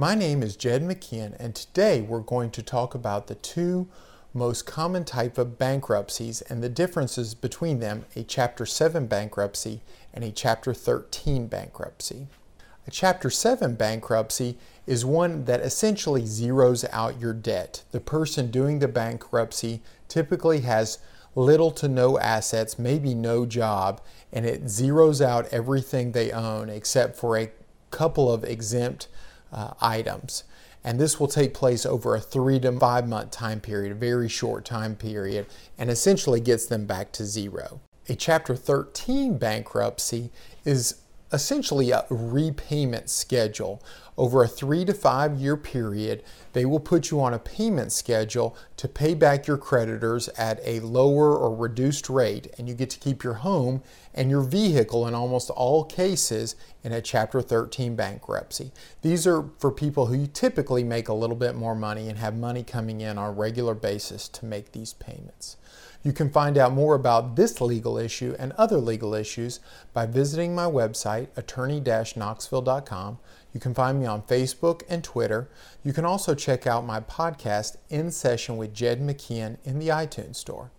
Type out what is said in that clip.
My name is Jed McKeon, and today we're going to talk about the two most common type of bankruptcies and the differences between them, a Chapter 7 bankruptcy and a Chapter 13 bankruptcy. A Chapter 7 bankruptcy is one that essentially zeroes out your debt. The person doing the bankruptcy typically has little to no assets, maybe no job, and it zeroes out everything they own except for a couple of exempt uh, items. And this will take place over a three to five month time period, a very short time period, and essentially gets them back to zero. A Chapter 13 bankruptcy is essentially a repayment schedule. Over a three to five year period, they will put you on a payment schedule to pay back your creditors at a lower or reduced rate, and you get to keep your home and your vehicle in almost all cases in a Chapter 13 bankruptcy. These are for people who typically make a little bit more money and have money coming in on a regular basis to make these payments. You can find out more about this legal issue and other legal issues by visiting my website, attorney-knoxville.com. You can find me on Facebook and Twitter. You can also check out my podcast, In Session with Jed McKeon, in the iTunes Store.